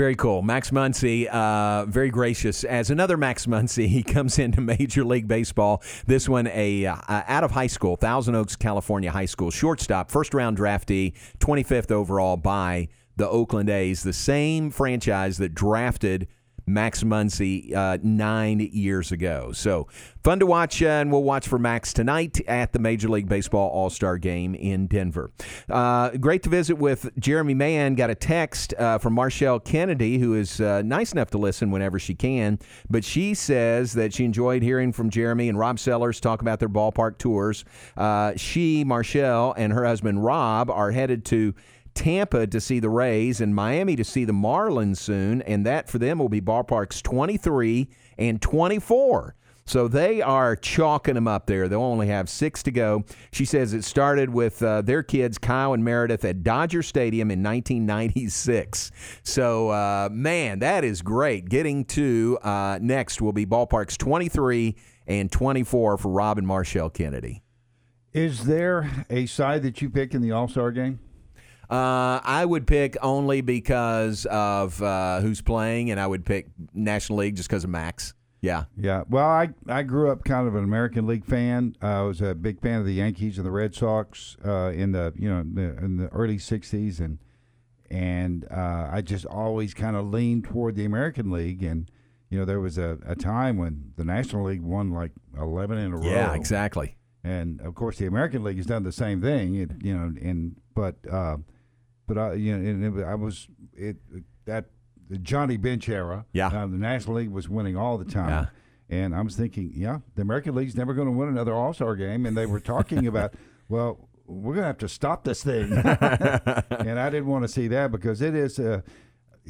Very cool. Max Muncy, uh, very gracious. As another Max Muncy, he comes into Major League Baseball. This one, a uh, out of high school, Thousand Oaks, California high school shortstop, first round draftee, 25th overall by the Oakland A's, the same franchise that drafted Max Muncy uh, nine years ago. So fun to watch, uh, and we'll watch for Max tonight at the Major League Baseball All Star Game in Denver. Uh, great to visit with Jeremy Mann. Got a text uh, from Marshall Kennedy, who is uh, nice enough to listen whenever she can, but she says that she enjoyed hearing from Jeremy and Rob Sellers talk about their ballpark tours. Uh, she, Marshall, and her husband Rob are headed to Tampa to see the Rays and Miami to see the Marlins soon, and that for them will be ballparks 23 and 24. So they are chalking them up there. They'll only have six to go. She says it started with uh, their kids, Kyle and Meredith, at Dodger Stadium in 1996. So, uh, man, that is great. Getting to uh, next will be ballparks 23 and 24 for Rob and Marshall Kennedy. Is there a side that you pick in the All Star game? Uh, I would pick only because of uh, who's playing, and I would pick National League just because of Max. Yeah. Yeah. Well, I, I grew up kind of an American League fan. Uh, I was a big fan of the Yankees and the Red Sox uh, in the you know the, in the early '60s, and and uh, I just always kind of leaned toward the American League. And you know, there was a, a time when the National League won like 11 in a row. Yeah, exactly. And of course, the American League has done the same thing. It, you know, and but uh, but I, you know, and it, I was it that the Johnny Bench era. Yeah, uh, the National League was winning all the time. Yeah. And I was thinking, yeah, the American League's never going to win another All Star game, and they were talking about, well, we're going to have to stop this thing. and I didn't want to see that because it is a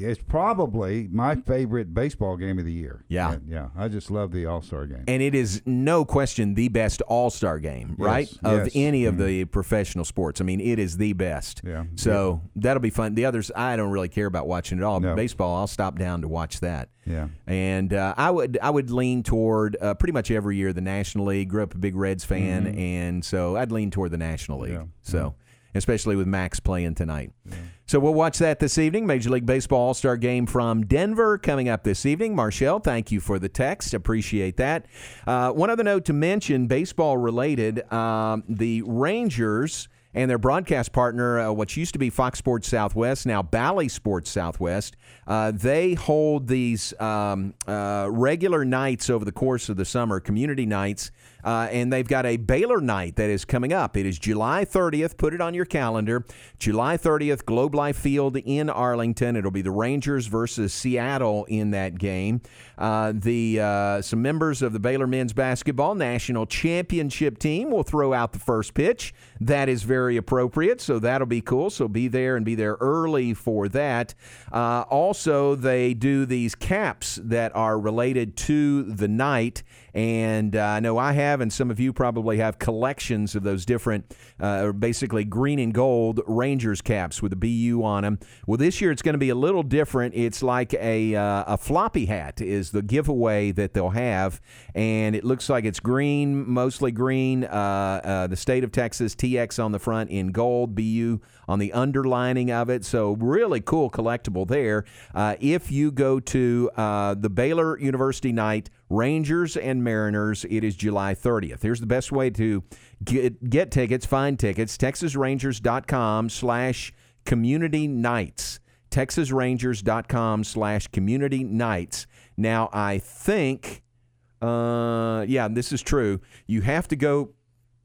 it's probably my favorite baseball game of the year. Yeah, and, yeah. I just love the All Star game, and it is no question the best All Star game, yes, right? Yes. Of any of mm-hmm. the professional sports. I mean, it is the best. Yeah. So yeah. that'll be fun. The others, I don't really care about watching at all. No. Baseball, I'll stop down to watch that. Yeah. And uh, I would I would lean toward uh, pretty much every year the National League. Grew up a big Reds fan, mm-hmm. and so I'd lean toward the National League. Yeah. So especially with Max playing tonight. Yeah. So we'll watch that this evening. Major League Baseball All Star Game from Denver coming up this evening. Marshall, thank you for the text. Appreciate that. Uh, one other note to mention, baseball related, um, the Rangers and their broadcast partner, uh, what used to be Fox Sports Southwest, now Bally Sports Southwest, uh, they hold these um, uh, regular nights over the course of the summer, community nights uh, and they've got a Baylor night that is coming up. It is July 30th. Put it on your calendar. July 30th, Globe Life Field in Arlington. It'll be the Rangers versus Seattle in that game. Uh, the uh, some members of the Baylor men's basketball national championship team will throw out the first pitch. That is very very appropriate. So that'll be cool. So be there and be there early for that. Uh, also, they do these caps that are related to the night. And uh, I know I have, and some of you probably have collections of those different, uh, basically green and gold Rangers caps with a BU on them. Well, this year it's going to be a little different. It's like a, uh, a floppy hat is the giveaway that they'll have, and it looks like it's green, mostly green. Uh, uh, the state of Texas TX on the front in gold, BU on the underlining of it. So really cool collectible there. Uh, if you go to the Baylor University night Rangers and Mariners. It is July 30th. Here's the best way to get, get tickets, find tickets, texasrangers.com slash community nights. texasrangers.com slash community nights. Now, I think, uh, yeah, this is true. You have to go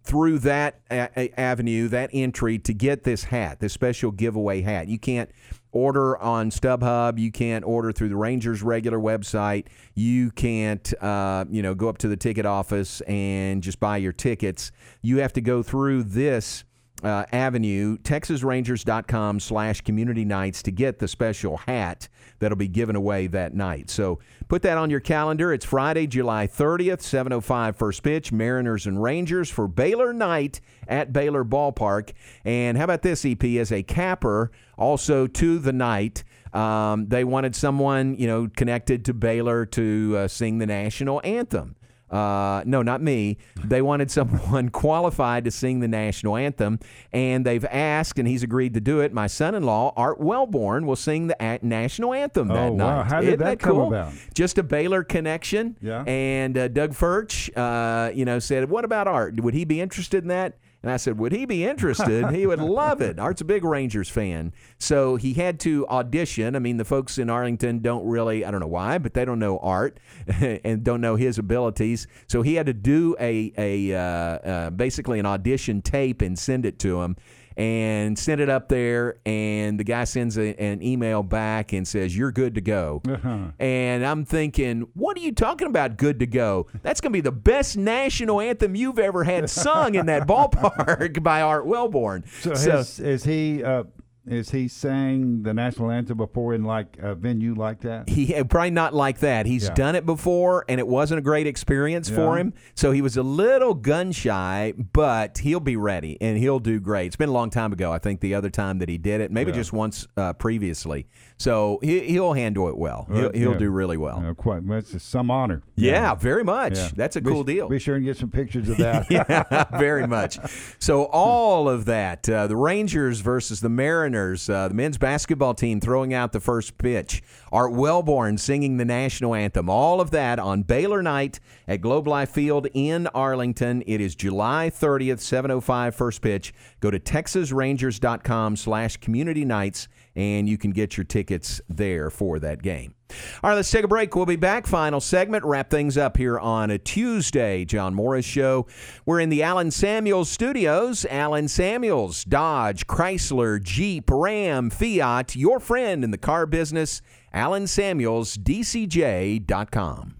through that a- avenue, that entry to get this hat, this special giveaway hat. You can't order on StubHub. You can't order through the Rangers regular website. You can't, uh, you know, go up to the ticket office and just buy your tickets. You have to go through this uh, avenue, texasrangers.com slash community nights to get the special hat that'll be given away that night. So put that on your calendar. It's Friday, July 30th, 7.05 first pitch, Mariners and Rangers for Baylor night at Baylor Ballpark. And how about this, EP, as a capper also to the night, um, they wanted someone, you know, connected to Baylor to uh, sing the national anthem. Uh, no, not me. They wanted someone qualified to sing the national anthem, and they've asked, and he's agreed to do it. My son-in-law, Art Wellborn, will sing the national anthem that oh, night. Wow. How did Isn't that, that come about? Just a Baylor connection. Yeah. And uh, Doug Furch, uh, you know, said, "What about Art? Would he be interested in that?" And I said, Would he be interested? he would love it. Art's a big Rangers fan. So he had to audition. I mean, the folks in Arlington don't really, I don't know why, but they don't know Art and don't know his abilities. So he had to do a, a uh, uh, basically an audition tape and send it to him and send it up there and the guy sends a, an email back and says you're good to go. Uh-huh. and i'm thinking what are you talking about good to go? That's going to be the best national anthem you've ever had sung in that ballpark by art wellborn. So, has, is he uh, is he sang the national anthem before in like a venue like that? he probably not like that. He's Yeah. done it before, and it wasn't a great experience for him. So he was a little gun shy, but he'll be ready and he'll do great. It's been a long time ago. I think the other time that he did it, maybe Yeah. just once uh, previously. So he, he'll handle it well. He'll, he'll yeah. do really well. Quite. It's some honor. Yeah, very much. Yeah. That's a Be- cool deal. Be sure and get some pictures of that. yeah, very much. So all of that, uh, the Rangers versus the Mariners, uh, the men's basketball team throwing out the first pitch, Art Wellborn singing the national anthem, all of that on Baylor night at Globe Life Field in Arlington. It is July 30th, 7:05 first pitch. Go to texasrangers.com/slash community nights and you can get your tickets there for that game. All right, let's take a break. We'll be back. Final segment. Wrap things up here on a Tuesday. John Morris Show. We're in the Allen Samuels studios. Allen Samuels, Dodge, Chrysler, Jeep, Ram, Fiat, your friend in the car business. Allen Samuels, DCJ.com.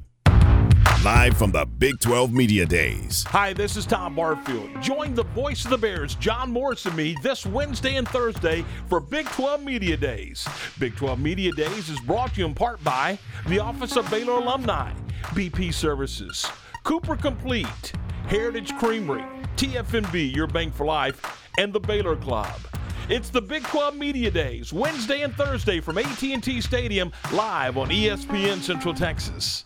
Live from the Big 12 Media Days. Hi, this is Tom Barfield. Join the voice of the Bears, John Morris and me, this Wednesday and Thursday for Big 12 Media Days. Big 12 Media Days is brought to you in part by the Office of Baylor Alumni, BP Services, Cooper Complete, Heritage Creamery, TFNB, Your Bank for Life, and the Baylor Club. It's the Big 12 Media Days, Wednesday and Thursday from AT&T Stadium, live on ESPN Central Texas.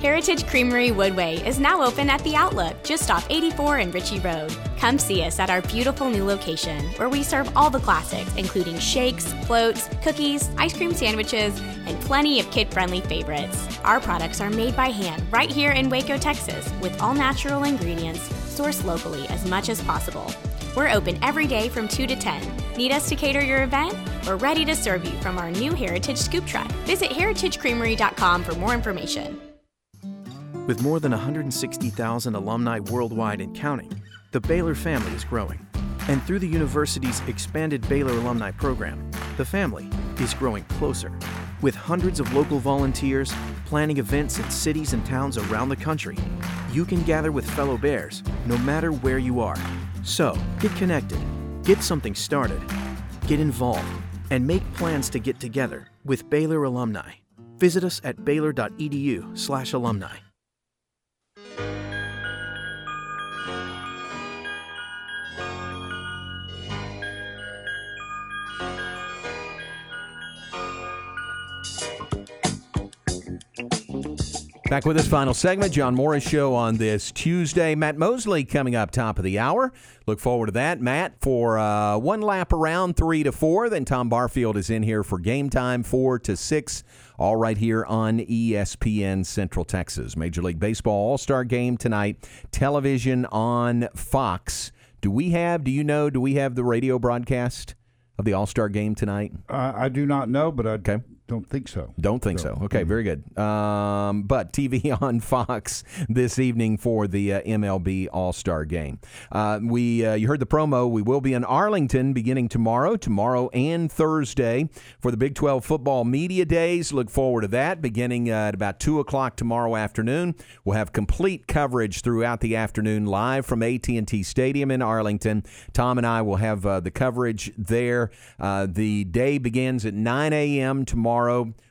Heritage Creamery Woodway is now open at the Outlook, just off 84 and Ritchie Road. Come see us at our beautiful new location, where we serve all the classics, including shakes, floats, cookies, ice cream sandwiches, and plenty of kid friendly favorites. Our products are made by hand right here in Waco, Texas, with all natural ingredients sourced locally as much as possible. We're open every day from 2 to 10. Need us to cater your event? We're ready to serve you from our new Heritage Scoop Truck. Visit heritagecreamery.com for more information. With more than 160,000 alumni worldwide and counting, the Baylor family is growing. And through the university's expanded Baylor Alumni Program, the family is growing closer. With hundreds of local volunteers planning events in cities and towns around the country, you can gather with fellow Bears no matter where you are. So, get connected, get something started, get involved, and make plans to get together with Baylor alumni. Visit us at baylor.edu/alumni. Back with this final segment, John Morris Show on this Tuesday. Matt Mosley coming up top of the hour. Look forward to that, Matt, for uh, one lap around three to four. Then Tom Barfield is in here for game time four to six. All right here on ESPN Central Texas. Major League Baseball All Star Game tonight. Television on Fox. Do we have? Do you know? Do we have the radio broadcast of the All Star Game tonight? Uh, I do not know, but I don't think so. Don't think so. Okay, very good. Um, but TV on Fox this evening for the uh, MLB All Star Game. Uh, we uh, you heard the promo. We will be in Arlington beginning tomorrow, tomorrow and Thursday for the Big 12 Football Media Days. Look forward to that beginning uh, at about two o'clock tomorrow afternoon. We'll have complete coverage throughout the afternoon live from AT&T Stadium in Arlington. Tom and I will have uh, the coverage there. Uh, the day begins at 9 a.m. tomorrow.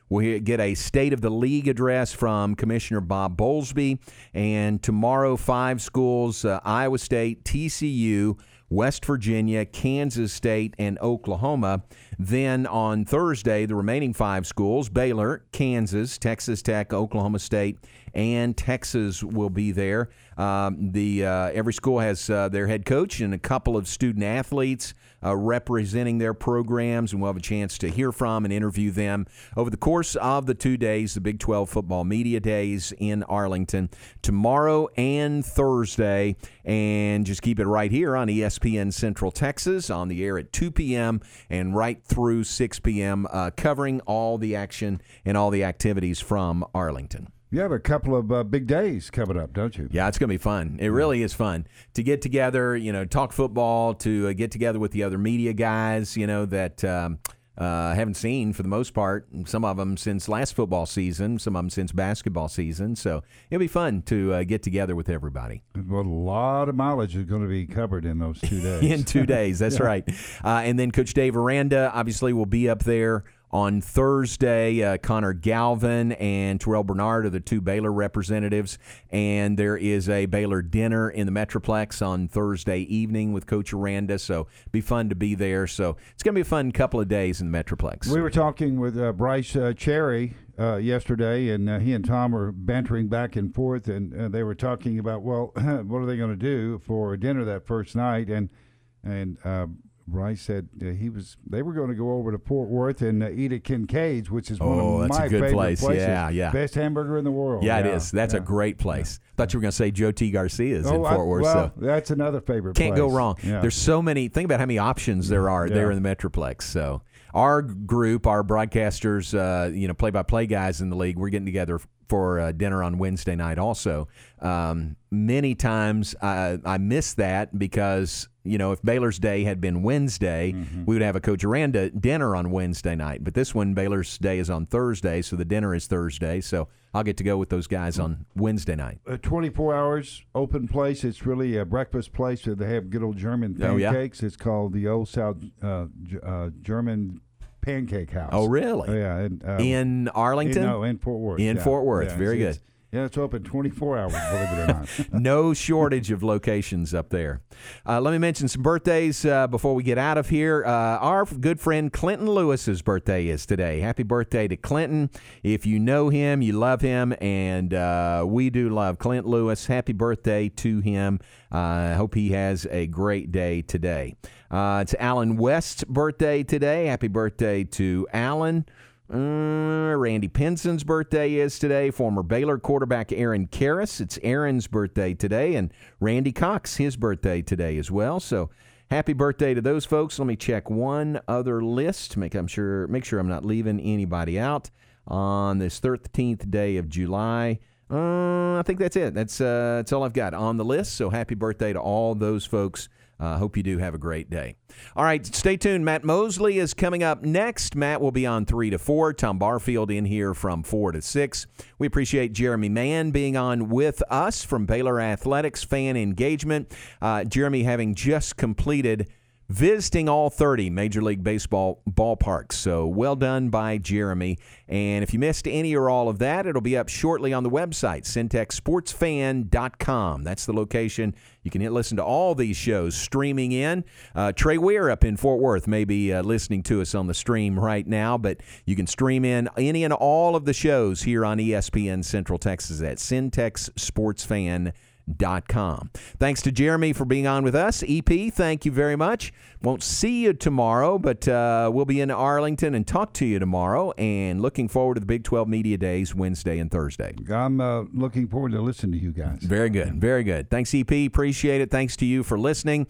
We'll get a State of the League address from Commissioner Bob Bowlesby. And tomorrow, five schools uh, Iowa State, TCU, West Virginia, Kansas State, and Oklahoma. Then on Thursday, the remaining five schools Baylor, Kansas, Texas Tech, Oklahoma State, and Texas will be there. Um, the uh, every school has uh, their head coach and a couple of student athletes uh, representing their programs, and we'll have a chance to hear from and interview them over the course of the two days, the Big 12 Football Media Days in Arlington, tomorrow and Thursday. And just keep it right here on ESPN Central Texas on the air at 2 p.m. and right through 6 p.m., uh, covering all the action and all the activities from Arlington. You have a couple of uh, big days coming up, don't you? Yeah, it's going to be fun. It really is fun to get together, you know, talk football, to uh, get together with the other media guys, you know, that um, uh, haven't seen for the most part, some of them since last football season, some of them since basketball season. So it'll be fun to uh, get together with everybody. Well, a lot of mileage is going to be covered in those two days. in two days. That's Yeah. right. Uh, and then Coach Dave Aranda obviously will be up there on Thursday. Uh, Connor Galvin and Terrell Bernard are the two Baylor representatives. And there is a Baylor dinner in the Metroplex on Thursday evening with Coach Aranda. So be fun to be there. So it's going to be a fun couple of days in the Metroplex. We were talking with uh, Brice uh, Cherry uh, yesterday, and uh, he and Tom were bantering back and forth, and uh, they were talking about, well, what are they going to do for dinner that first night? And and Brice said uh, he was they were going to go over to Fort Worth and uh, eat at Kincaid's, which is one Oh, of that's a my good favorite place. places. Yeah, yeah. Best hamburger in the world. yeah, it is. That's yeah. a great place. Thought you were going to say Joe T. Garcia's in Oh, I- Fort Worth. well, so that's another favorite. Can't go wrong. Yeah. There's so many. Think about how many options there are there in the Metroplex. So our group, our broadcasters, uh, you know, play-by-play guys in the league, we're getting together for uh, dinner on Wednesday night. Also, um, many times I, I miss that because you know if Baylor's day had been Wednesday, Mm-hmm. we would have a Coach Aranda dinner on Wednesday night. But this one, Baylor's day is on Thursday, so the dinner is Thursday. So I'll get to go with those guys on Wednesday night. a 24 hours open place. It's really a breakfast place. They have good old German Oh, yeah? pancakes. It's called the Old South uh, uh, German Pancake House. Oh, really? Yeah. And, um, In Arlington? in- no, in Fort Worth. In yeah. Fort Worth. Yeah, Very it's- good. Yeah, it's open 24 hours, believe it or not. no shortage of locations up there. Uh, let me mention some birthdays uh, before we get out of here. Uh, our good friend Clinton Lewis's birthday is today. Happy birthday to Clinton. If you know him, you love him, and uh, we do love Clint Lewis. Happy birthday to him. Uh, I hope he has a great day today. Uh, it's Alan West's birthday today. Happy birthday to Alan. Uh, Randy Pinson's birthday is today. Former Baylor quarterback Aaron Karras. It's Aaron's birthday today, and Randy Cox his birthday today as well. So happy birthday to those folks. Let me check one other list. Make I'm sure make sure I'm not leaving anybody out on this 13th day of July. Uh, I think that's it. That's uh, that's all I've got on the list. So happy birthday to all those folks. Uh, hope you do have a great day. All right, stay tuned. Matt Mosley is coming up next. Matt will be on 3 to 4. Tom Barfield in here from 4 to 6. We appreciate Jeremy Mann being on with us from Baylor Athletics Fan Engagement. Uh, Jeremy having just completed visiting all 30 Major League Baseball ballparks. So well done by Jeremy. And if you missed any or all of that, it'll be up shortly on the website, centexsportsfan.com. That's the location. You can listen to all these shows streaming in. Uh, Trey Weir up in Fort Worth may be uh, listening to us on the stream right now, but you can stream in any and all of the shows here on ESPN Central Texas at centexsportsfan.com com. Thanks to Jeremy for being on with us. EP, thank you very much. Won't see you tomorrow, but uh, we'll be in Arlington and talk to you tomorrow. And looking forward to the Big 12 Media Days Wednesday and Thursday. I'm uh, looking forward to listening to you guys. Very good. Very good. Thanks, EP. Appreciate it. Thanks to you for listening.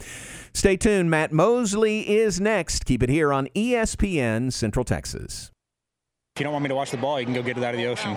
Stay tuned. Matt Mosley is next. Keep it here on ESPN Central Texas. If you don't want me to watch the ball, you can go get it out of the ocean.